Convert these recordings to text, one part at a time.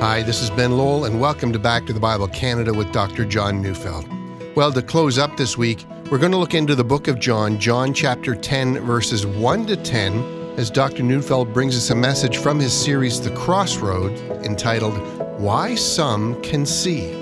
Hi, this is Ben Lowell, and welcome to Back to the Bible Canada with Dr. John Neufeld. Well, to close up this week, we're going to look into the book of John, John chapter 10, verses 1 to 10, as Dr. Neufeld brings us a message from his series, The Crossroad, entitled Why Some Can See.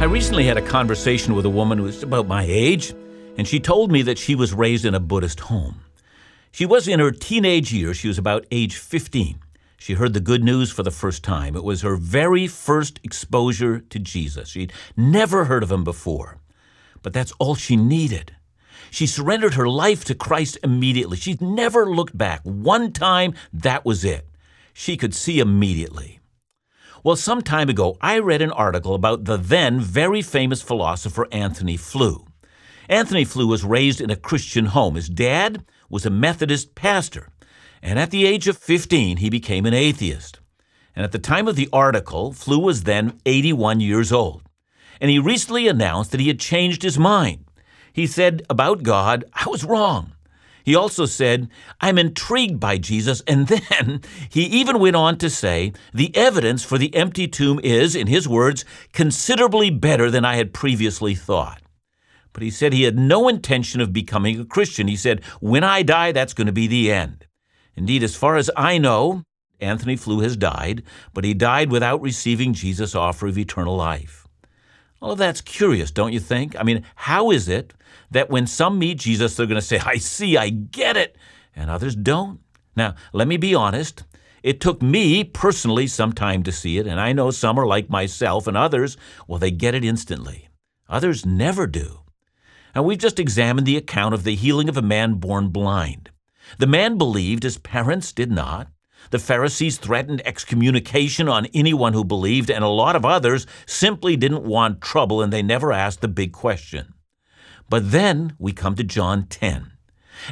I recently had a conversation with a woman who was about my age, and she told me that she was raised in a Buddhist home. She was in her teenage years, she was about age 15. She heard the good news for the first time. It was her very first exposure to Jesus. She'd never heard of him before. But that's all she needed. She surrendered her life to Christ immediately. She'd never looked back. One time, that was it. She could see immediately. Well, some time ago, I read an article about the then very famous philosopher Antony Flew. Antony Flew was raised in a Christian home. His dad was a Methodist pastor, and at the age of 15, he became an atheist. And at the time of the article, Flew was then 81 years old. And he recently announced that he had changed his mind. He said about God, I was wrong. He also said, I'm intrigued by Jesus. And then he even went on to say, the evidence for the empty tomb is, in his words, considerably better than I had previously thought. But he said he had no intention of becoming a Christian. He said, When I die, that's going to be the end. Indeed, as far as I know, Antony Flew has died, but he died without receiving Jesus' offer of eternal life. All of that's curious, don't you think? I mean, how is it that when some meet Jesus, they're going to say, I see, I get it, and others don't? Now, let me be honest. It took me personally some time to see it, and I know some are like myself, and others, well, they get it instantly. Others never do. Now, we've just examined the account of the healing of a man born blind. The man believed, his parents did not. The Pharisees threatened excommunication on anyone who believed, and a lot of others simply didn't want trouble and they never asked the big question. But then we come to John 10.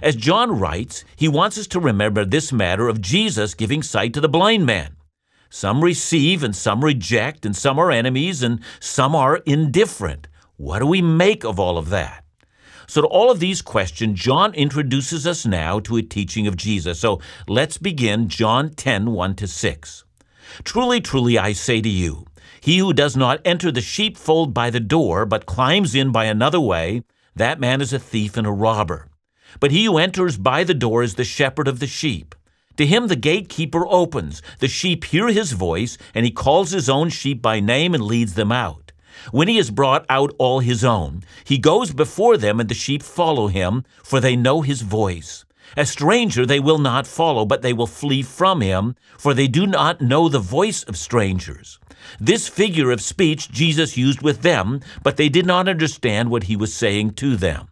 As John writes, he wants us to remember this matter of Jesus giving sight to the blind man. Some receive and some reject, and some are enemies and some are indifferent. What do we make of all of that? So, to all of these questions, John introduces us now to a teaching of Jesus. So, let's begin John 10 1 to 6. Truly, truly, I say to you, he who does not enter the sheepfold by the door, but climbs in by another way, that man is a thief and a robber. But he who enters by the door is the shepherd of the sheep. To him the gatekeeper opens. The sheep hear his voice, and he calls his own sheep by name and leads them out. When he has brought out all his own, he goes before them, and the sheep follow him, for they know his voice. A stranger they will not follow, but they will flee from him, for they do not know the voice of strangers. This figure of speech Jesus used with them, but they did not understand what he was saying to them.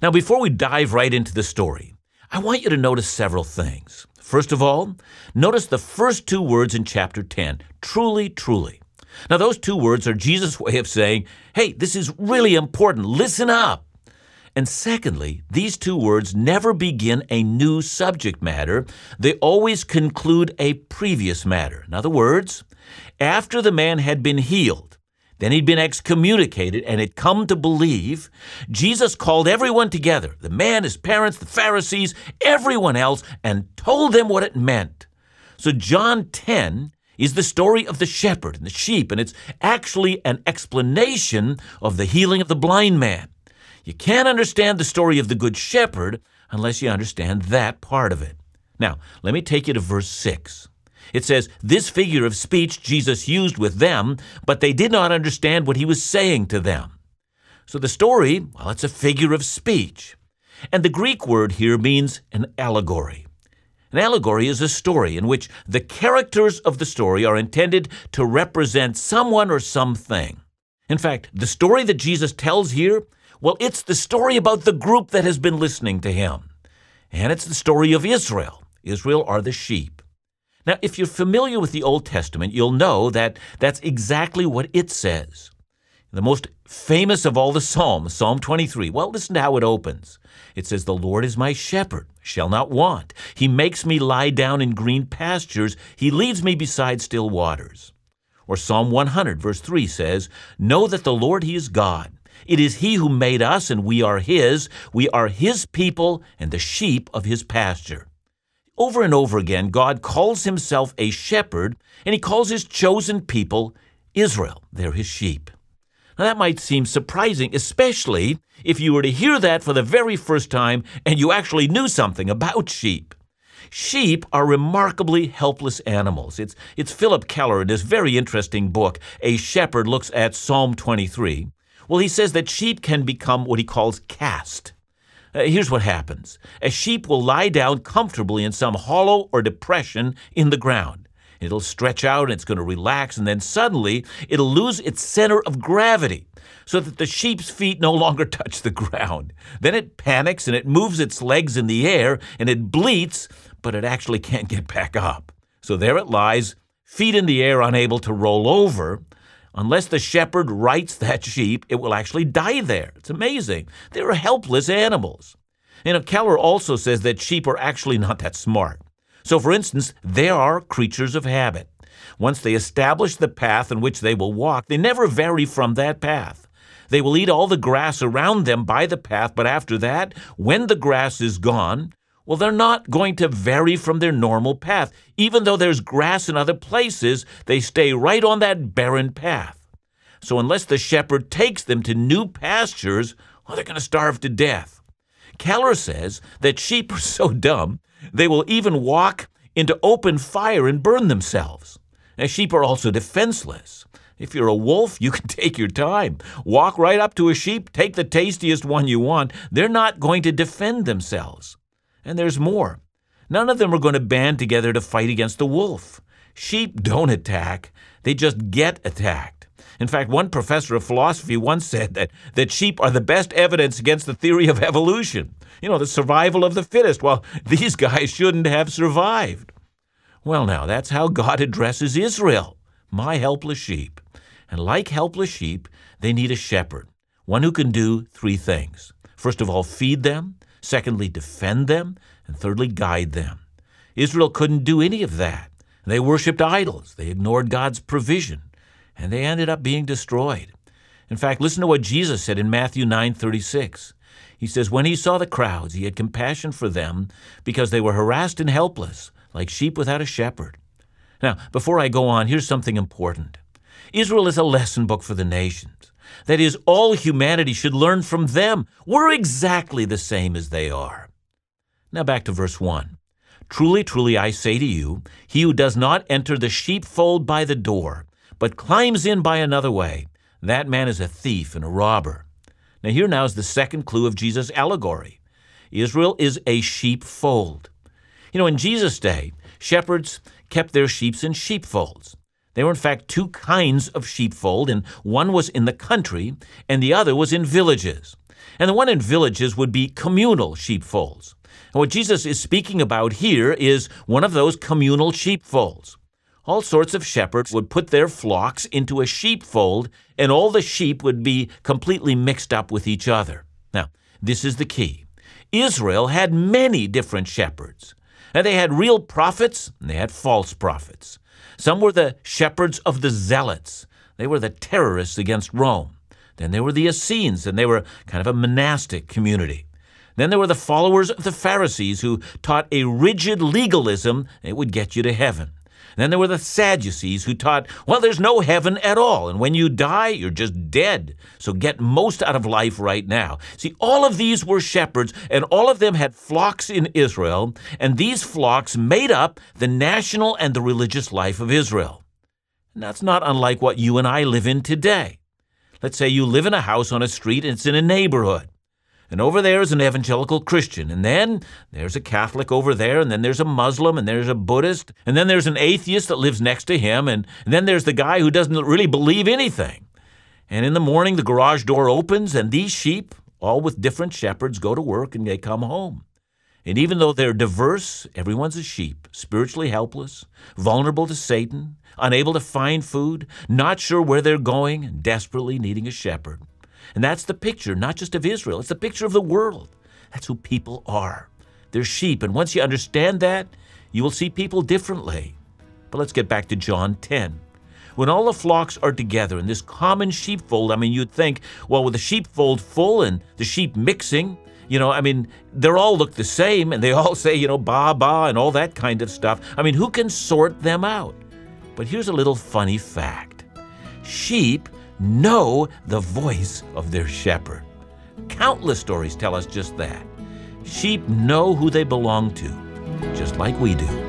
Now, before we dive right into the story, I want you to notice several things. First of all, notice the first two words in chapter 10 truly, truly. Now, those two words are Jesus' way of saying, hey, this is really important. Listen up. And secondly, these two words never begin a new subject matter, they always conclude a previous matter. In other words, after the man had been healed, then he'd been excommunicated and had come to believe, Jesus called everyone together the man, his parents, the Pharisees, everyone else and told them what it meant. So, John 10 is the story of the shepherd and the sheep, and it's actually an explanation of the healing of the blind man. You can't understand the story of the Good Shepherd unless you understand that part of it. Now, let me take you to verse 6. It says, This figure of speech Jesus used with them, but they did not understand what he was saying to them. So the story, well, it's a figure of speech. And the Greek word here means an allegory. An allegory is a story in which the characters of the story are intended to represent someone or something. In fact, the story that Jesus tells here well, it's the story about the group that has been listening to him. And it's the story of Israel. Israel are the sheep. Now, if you're familiar with the Old Testament, you'll know that that's exactly what it says. The most famous of all the Psalms, Psalm 23. Well, listen to how it opens. It says, The Lord is my shepherd, shall not want. He makes me lie down in green pastures. He leads me beside still waters. Or Psalm 100, verse 3 says, Know that the Lord, He is God. It is He who made us, and we are His. We are His people and the sheep of His pasture. Over and over again, God calls Himself a shepherd, and He calls His chosen people Israel. They're His sheep. Now, that might seem surprising, especially if you were to hear that for the very first time and you actually knew something about sheep. Sheep are remarkably helpless animals. It's, it's Phillip Keller in his very interesting book, A Shepherd Looks at Psalm 23. Well, he says that sheep can become what he calls cast. Uh, here's what happens a sheep will lie down comfortably in some hollow or depression in the ground. It'll stretch out and it's going to relax, and then suddenly it'll lose its center of gravity so that the sheep's feet no longer touch the ground. Then it panics and it moves its legs in the air and it bleats, but it actually can't get back up. So there it lies, feet in the air, unable to roll over. Unless the shepherd rights that sheep, it will actually die there. It's amazing. They're helpless animals. You know, Keller also says that sheep are actually not that smart. So, for instance, they are creatures of habit. Once they establish the path in which they will walk, they never vary from that path. They will eat all the grass around them by the path, but after that, when the grass is gone, well, they're not going to vary from their normal path. Even though there's grass in other places, they stay right on that barren path. So, unless the shepherd takes them to new pastures, well, they're going to starve to death. Keller says that sheep are so dumb, they will even walk into open fire and burn themselves. Now, sheep are also defenseless. If you're a wolf, you can take your time. Walk right up to a sheep, take the tastiest one you want. They're not going to defend themselves. And there's more. None of them are going to band together to fight against the wolf. Sheep don't attack, they just get attacked. In fact, one professor of philosophy once said that, that sheep are the best evidence against the theory of evolution. You know, the survival of the fittest. Well, these guys shouldn't have survived. Well, now, that's how God addresses Israel my helpless sheep. And like helpless sheep, they need a shepherd, one who can do three things. First of all, feed them, secondly, defend them, and thirdly, guide them. Israel couldn't do any of that. They worshiped idols, they ignored God's provision, and they ended up being destroyed. In fact, listen to what Jesus said in Matthew 9:36. He says, "When he saw the crowds, he had compassion for them because they were harassed and helpless, like sheep without a shepherd." Now, before I go on, here's something important. Israel is a lesson book for the nations. That is, all humanity should learn from them. We're exactly the same as they are. Now back to verse 1. Truly, truly, I say to you, he who does not enter the sheepfold by the door, but climbs in by another way, that man is a thief and a robber. Now, here now is the second clue of Jesus' allegory Israel is a sheepfold. You know, in Jesus' day, shepherds kept their sheep in sheepfolds. There were, in fact, two kinds of sheepfold, and one was in the country, and the other was in villages. And the one in villages would be communal sheepfolds. And what Jesus is speaking about here is one of those communal sheepfolds. All sorts of shepherds would put their flocks into a sheepfold, and all the sheep would be completely mixed up with each other. Now, this is the key. Israel had many different shepherds. And they had real prophets, and they had false prophets. Some were the shepherds of the zealots. They were the terrorists against Rome. Then there were the Essenes, and they were kind of a monastic community. Then there were the followers of the Pharisees who taught a rigid legalism that would get you to heaven. Then there were the Sadducees who taught, well, there's no heaven at all, and when you die, you're just dead. So get most out of life right now. See, all of these were shepherds, and all of them had flocks in Israel, and these flocks made up the national and the religious life of Israel. And that's not unlike what you and I live in today. Let's say you live in a house on a street and it's in a neighborhood and over there is an evangelical Christian, and then there's a Catholic over there, and then there's a Muslim, and there's a Buddhist, and then there's an atheist that lives next to him, and, then there's the guy who doesn't really believe anything. And in the morning, the garage door opens, and these sheep, all with different shepherds, go to work and they come home. And even though they're diverse, everyone's a sheep, spiritually helpless, vulnerable to Satan, unable to find food, not sure where they're going, desperately needing a shepherd. And that's the picture, not just of Israel, it's the picture of the world. That's who people are. They're sheep. And once you understand that, you will see people differently. But let's get back to John 10. When all the flocks are together in this common sheepfold, I mean, you'd think, well, with the sheepfold full and the sheep mixing, you know, I mean, they all look the same and they all say, you know, ba ba and all that kind of stuff. I mean, who can sort them out? But here's a little funny fact sheep know the voice of their shepherd. Countless stories tell us just that. Sheep know who they belong to, just like we do.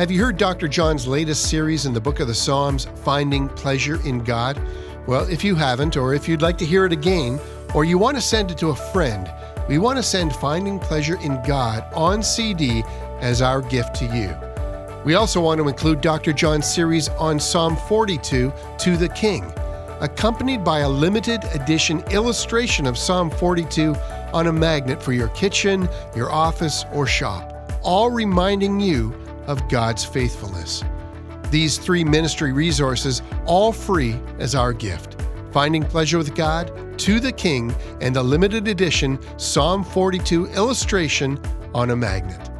Have you heard Dr. John's latest series in the book of the Psalms, Finding Pleasure in God? Well, if you haven't, or if you'd like to hear it again, or you want to send it to a friend, we want to send Finding Pleasure in God on CD as our gift to you. We also want to include Dr. John's series on Psalm 42 to the King, accompanied by a limited edition illustration of Psalm 42 on a magnet for your kitchen, your office, or shop, all reminding you of God's faithfulness. These three ministry resources, all free as our gift Finding Pleasure with God, To the King, and a limited edition Psalm 42 illustration on a magnet.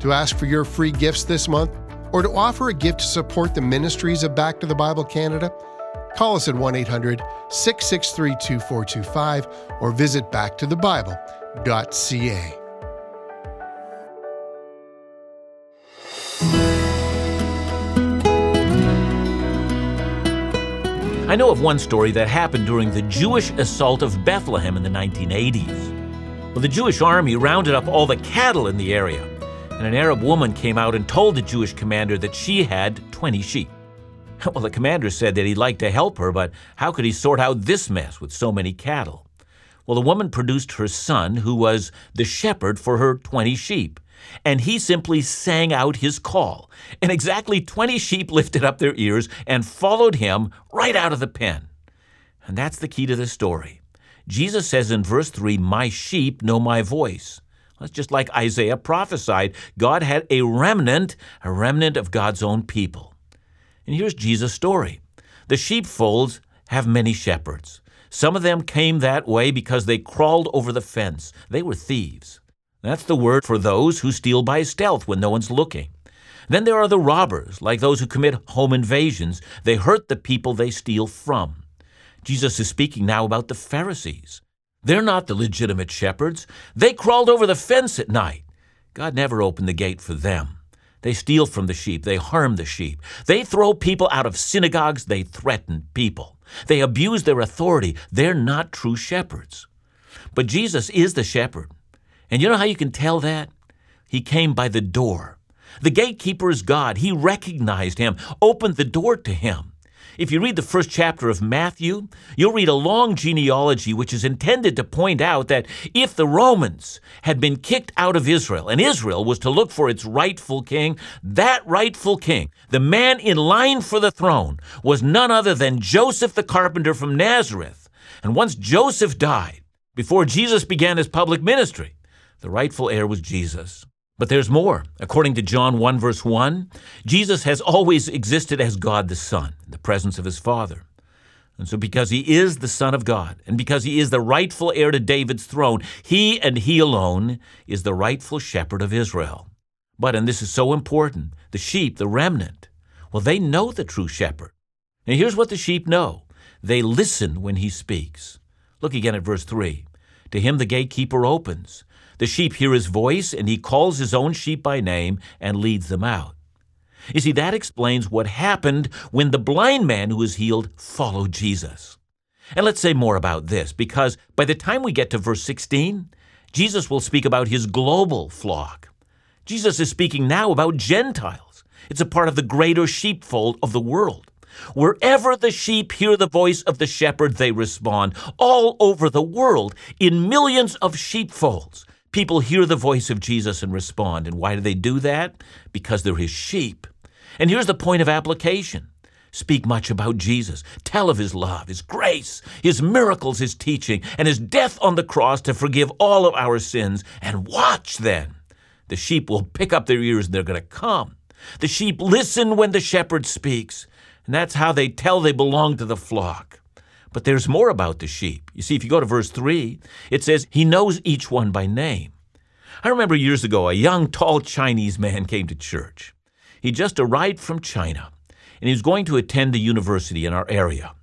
To ask for your free gifts this month, or to offer a gift to support the ministries of Back to the Bible Canada, call us at 1 800 663 2425 or visit backtothebible.ca. I know of one story that happened during the Jewish assault of Bethlehem in the 1980s. Well, the Jewish army rounded up all the cattle in the area and an Arab woman came out and told the Jewish commander that she had 20 sheep. Well, the commander said that he'd like to help her, but how could he sort out this mess with so many cattle? Well, the woman produced her son, who was the shepherd for her 20 sheep, and he simply sang out his call. And exactly 20 sheep lifted up their ears and followed him right out of the pen. And that's the key to the story. Jesus says in verse 3, My sheep know my voice. That's just like Isaiah prophesied. God had a remnant, a remnant of God's own people. And here's Jesus' story the sheepfolds have many shepherds. Some of them came that way because they crawled over the fence. They were thieves. That's the word for those who steal by stealth when no one's looking. Then there are the robbers, like those who commit home invasions. They hurt the people they steal from. Jesus is speaking now about the Pharisees. They're not the legitimate shepherds. They crawled over the fence at night. God never opened the gate for them. They steal from the sheep. They harm the sheep. They throw people out of synagogues. They threaten people. They abuse their authority. They're not true shepherds. But Jesus is the shepherd. And you know how you can tell that? He came by the door. The gatekeeper is God. He recognized him, opened the door to him. If you read the first chapter of Matthew, you'll read a long genealogy which is intended to point out that if the Romans had been kicked out of Israel and Israel was to look for its rightful king, that rightful king, the man in line for the throne, was none other than Joseph the carpenter from Nazareth. And once Joseph died, before Jesus began his public ministry, the rightful heir was Jesus. But there's more. According to John 1, verse 1, Jesus has always existed as God the Son, in the presence of his Father. And so, because he is the Son of God, and because he is the rightful heir to David's throne, he and he alone is the rightful shepherd of Israel. But, and this is so important, the sheep, the remnant, well, they know the true shepherd. And here's what the sheep know they listen when he speaks. Look again at verse 3. To him the gatekeeper opens. The sheep hear his voice, and he calls his own sheep by name and leads them out. You see, that explains what happened when the blind man who was healed followed Jesus. And let's say more about this, because by the time we get to verse 16, Jesus will speak about his global flock. Jesus is speaking now about Gentiles. It's a part of the greater sheepfold of the world. Wherever the sheep hear the voice of the shepherd, they respond. All over the world, in millions of sheepfolds, People hear the voice of Jesus and respond. And why do they do that? Because they're his sheep. And here's the point of application speak much about Jesus. Tell of his love, his grace, his miracles, his teaching, and his death on the cross to forgive all of our sins. And watch then. The sheep will pick up their ears and they're going to come. The sheep listen when the shepherd speaks. And that's how they tell they belong to the flock. But there's more about the sheep. You see, if you go to verse 3, it says, He knows each one by name. I remember years ago, a young, tall Chinese man came to church. He just arrived from China, and he was going to attend the university in our area.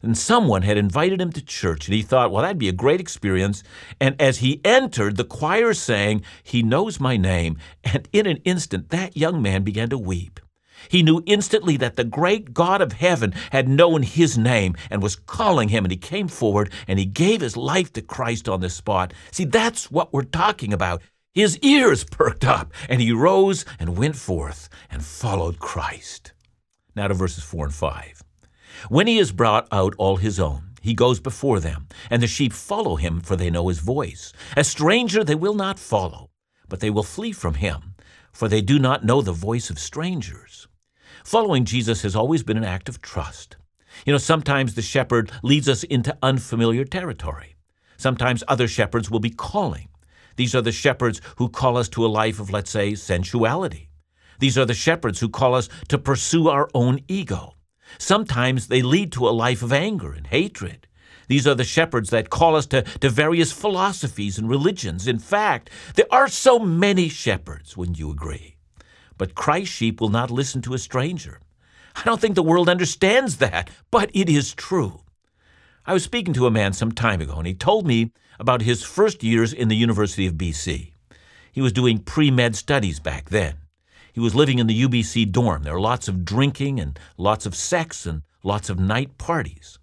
And someone had invited him to church, and he thought, well, that'd be a great experience. And as he entered, the choir sang, He knows my name. And in an instant, that young man began to weep. He knew instantly that the great God of heaven had known his name and was calling him, and he came forward and he gave his life to Christ on the spot. See, that's what we're talking about. His ears perked up, and he rose and went forth and followed Christ. Now to verses 4 and 5. When he has brought out all his own, he goes before them, and the sheep follow him, for they know his voice. A stranger they will not follow, but they will flee from him, for they do not know the voice of strangers. Following Jesus has always been an act of trust. You know, sometimes the shepherd leads us into unfamiliar territory. Sometimes other shepherds will be calling. These are the shepherds who call us to a life of, let's say, sensuality. These are the shepherds who call us to pursue our own ego. Sometimes they lead to a life of anger and hatred. These are the shepherds that call us to, to various philosophies and religions. In fact, there are so many shepherds, wouldn't you agree? But Christ's sheep will not listen to a stranger. I don't think the world understands that, but it is true. I was speaking to a man some time ago, and he told me about his first years in the University of BC. He was doing pre med studies back then. He was living in the UBC dorm. There were lots of drinking and lots of sex and lots of night parties.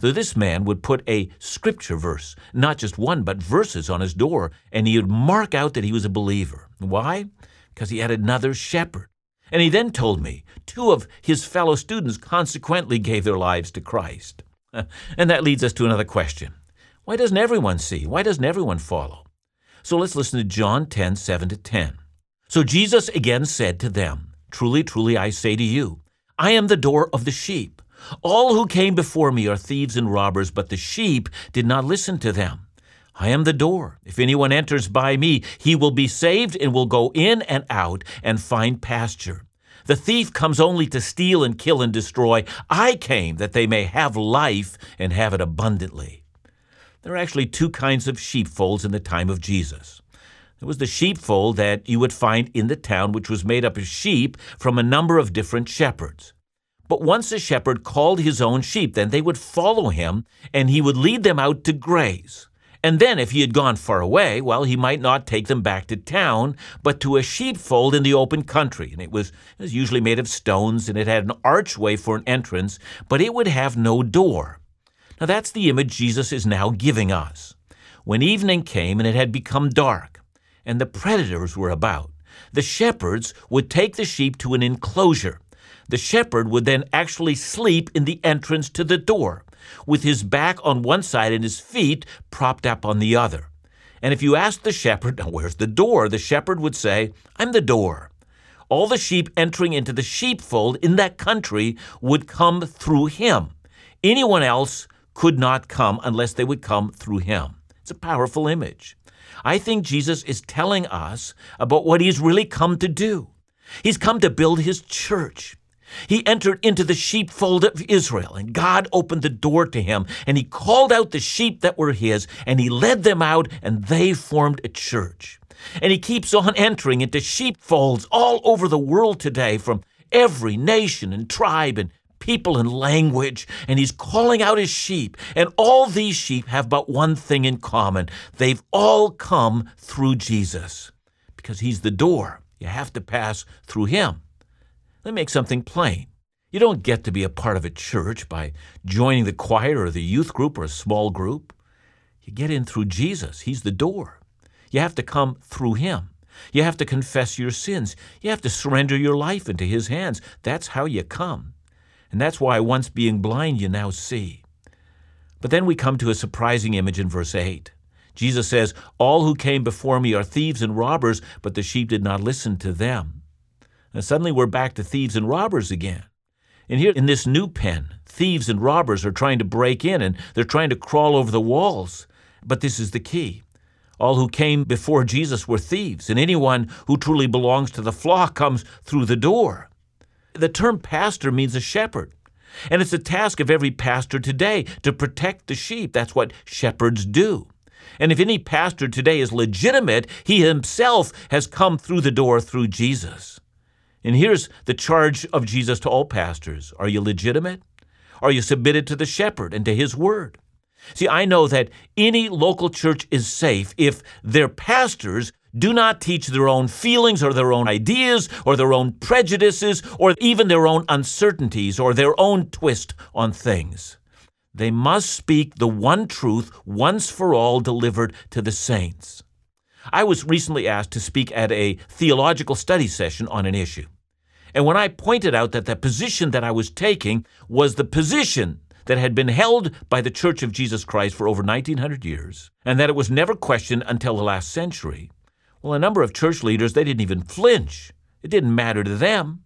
So this man would put a scripture verse, not just one, but verses on his door, and he would mark out that he was a believer. Why? Because he had another shepherd. And he then told me two of his fellow students consequently gave their lives to Christ. and that leads us to another question. Why doesn't everyone see? Why doesn't everyone follow? So let's listen to John 10 7 to 10. So Jesus again said to them, Truly, truly, I say to you, I am the door of the sheep. All who came before me are thieves and robbers, but the sheep did not listen to them. I am the door. If anyone enters by me, he will be saved and will go in and out and find pasture. The thief comes only to steal and kill and destroy. I came that they may have life and have it abundantly. There are actually two kinds of sheepfolds in the time of Jesus. It was the sheepfold that you would find in the town, which was made up of sheep from a number of different shepherds. But once a shepherd called his own sheep, then they would follow him, and he would lead them out to graze. And then, if he had gone far away, well, he might not take them back to town, but to a sheepfold in the open country. And it was, it was usually made of stones, and it had an archway for an entrance, but it would have no door. Now, that's the image Jesus is now giving us. When evening came and it had become dark, and the predators were about. The shepherds would take the sheep to an enclosure. The shepherd would then actually sleep in the entrance to the door, with his back on one side and his feet propped up on the other. And if you asked the shepherd, now where's the door? The shepherd would say, I'm the door. All the sheep entering into the sheepfold in that country would come through him. Anyone else could not come unless they would come through him. It's a powerful image. I think Jesus is telling us about what he's really come to do. He's come to build his church. He entered into the sheepfold of Israel, and God opened the door to him, and he called out the sheep that were his, and he led them out, and they formed a church. And he keeps on entering into sheepfolds all over the world today from every nation and tribe and people and language, and he's calling out his sheep. And all these sheep have but one thing in common they've all come through Jesus because he's the door. You have to pass through him. Let me make something plain. You don't get to be a part of a church by joining the choir or the youth group or a small group. You get in through Jesus. He's the door. You have to come through him. You have to confess your sins. You have to surrender your life into his hands. That's how you come. And that's why once being blind, you now see. But then we come to a surprising image in verse 8. Jesus says, All who came before me are thieves and robbers, but the sheep did not listen to them. And suddenly we're back to thieves and robbers again. And here in this new pen, thieves and robbers are trying to break in and they're trying to crawl over the walls. But this is the key. All who came before Jesus were thieves, and anyone who truly belongs to the flock comes through the door. The term pastor means a shepherd. And it's the task of every pastor today to protect the sheep. That's what shepherds do. And if any pastor today is legitimate, he himself has come through the door through Jesus. And here's the charge of Jesus to all pastors Are you legitimate? Are you submitted to the shepherd and to his word? See, I know that any local church is safe if their pastors do not teach their own feelings or their own ideas or their own prejudices or even their own uncertainties or their own twist on things. They must speak the one truth once for all delivered to the saints. I was recently asked to speak at a theological study session on an issue. And when I pointed out that the position that I was taking was the position that had been held by the Church of Jesus Christ for over 1900 years, and that it was never questioned until the last century, well, a number of church leaders, they didn't even flinch. It didn't matter to them.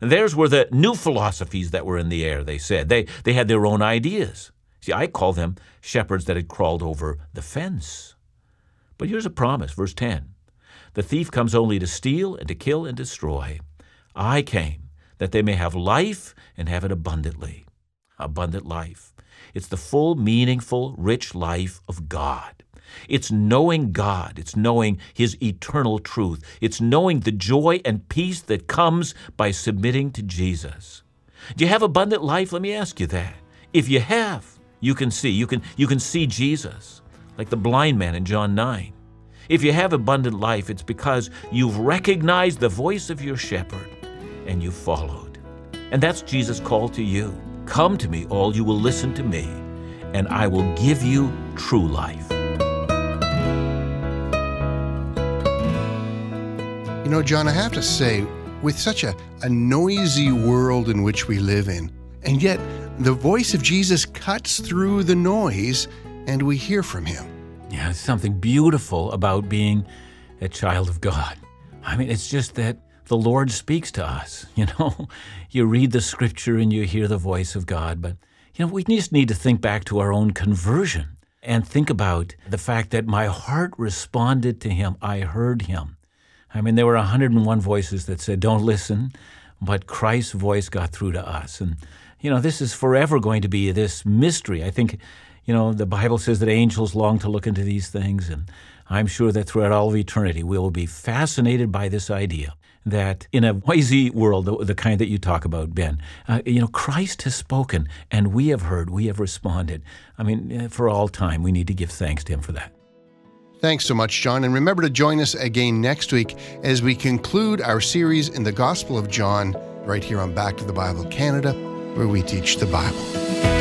And theirs were the new philosophies that were in the air, they said. They, they had their own ideas. See, I call them shepherds that had crawled over the fence. But here's a promise, verse 10 The thief comes only to steal and to kill and destroy. I came that they may have life and have it abundantly. Abundant life. It's the full, meaningful, rich life of God. It's knowing God. It's knowing His eternal truth. It's knowing the joy and peace that comes by submitting to Jesus. Do you have abundant life? Let me ask you that. If you have, you can see. You can, you can see Jesus, like the blind man in John 9. If you have abundant life, it's because you've recognized the voice of your shepherd and you've followed. And that's Jesus' call to you. Come to me, all you will listen to me, and I will give you true life. You know, John, I have to say, with such a, a noisy world in which we live in, and yet the voice of Jesus cuts through the noise and we hear from him. Yeah, it's something beautiful about being a child of God. I mean, it's just that the Lord speaks to us. You know, you read the scripture and you hear the voice of God, but, you know, we just need to think back to our own conversion and think about the fact that my heart responded to Him. I heard Him. I mean, there were 101 voices that said, don't listen, but Christ's voice got through to us. And, you know, this is forever going to be this mystery. I think, you know, the Bible says that angels long to look into these things. And I'm sure that throughout all of eternity, we will be fascinated by this idea that in a noisy world, the, the kind that you talk about, Ben, uh, you know, Christ has spoken and we have heard, we have responded. I mean, for all time, we need to give thanks to Him for that. Thanks so much, John. And remember to join us again next week as we conclude our series in the Gospel of John right here on Back to the Bible Canada, where we teach the Bible.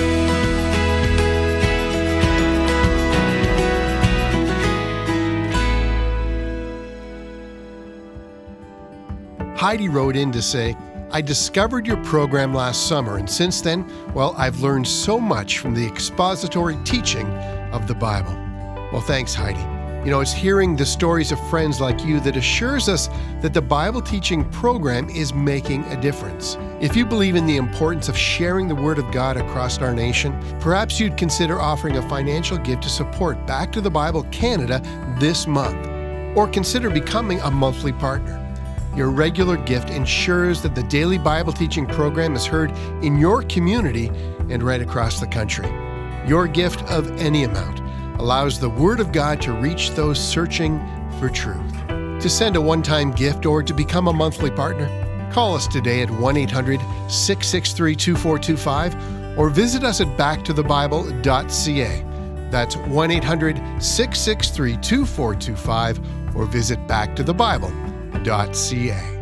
Heidi wrote in to say, I discovered your program last summer, and since then, well, I've learned so much from the expository teaching of the Bible. Well, thanks, Heidi. You know, it's hearing the stories of friends like you that assures us that the Bible teaching program is making a difference. If you believe in the importance of sharing the Word of God across our nation, perhaps you'd consider offering a financial gift to support Back to the Bible Canada this month, or consider becoming a monthly partner. Your regular gift ensures that the daily Bible teaching program is heard in your community and right across the country. Your gift of any amount allows the Word of God to reach those searching for truth. To send a one time gift or to become a monthly partner, call us today at 1 800 663 2425 or visit us at backtothebible.ca. That's 1 800 663 2425 or visit backtothebible.ca ca.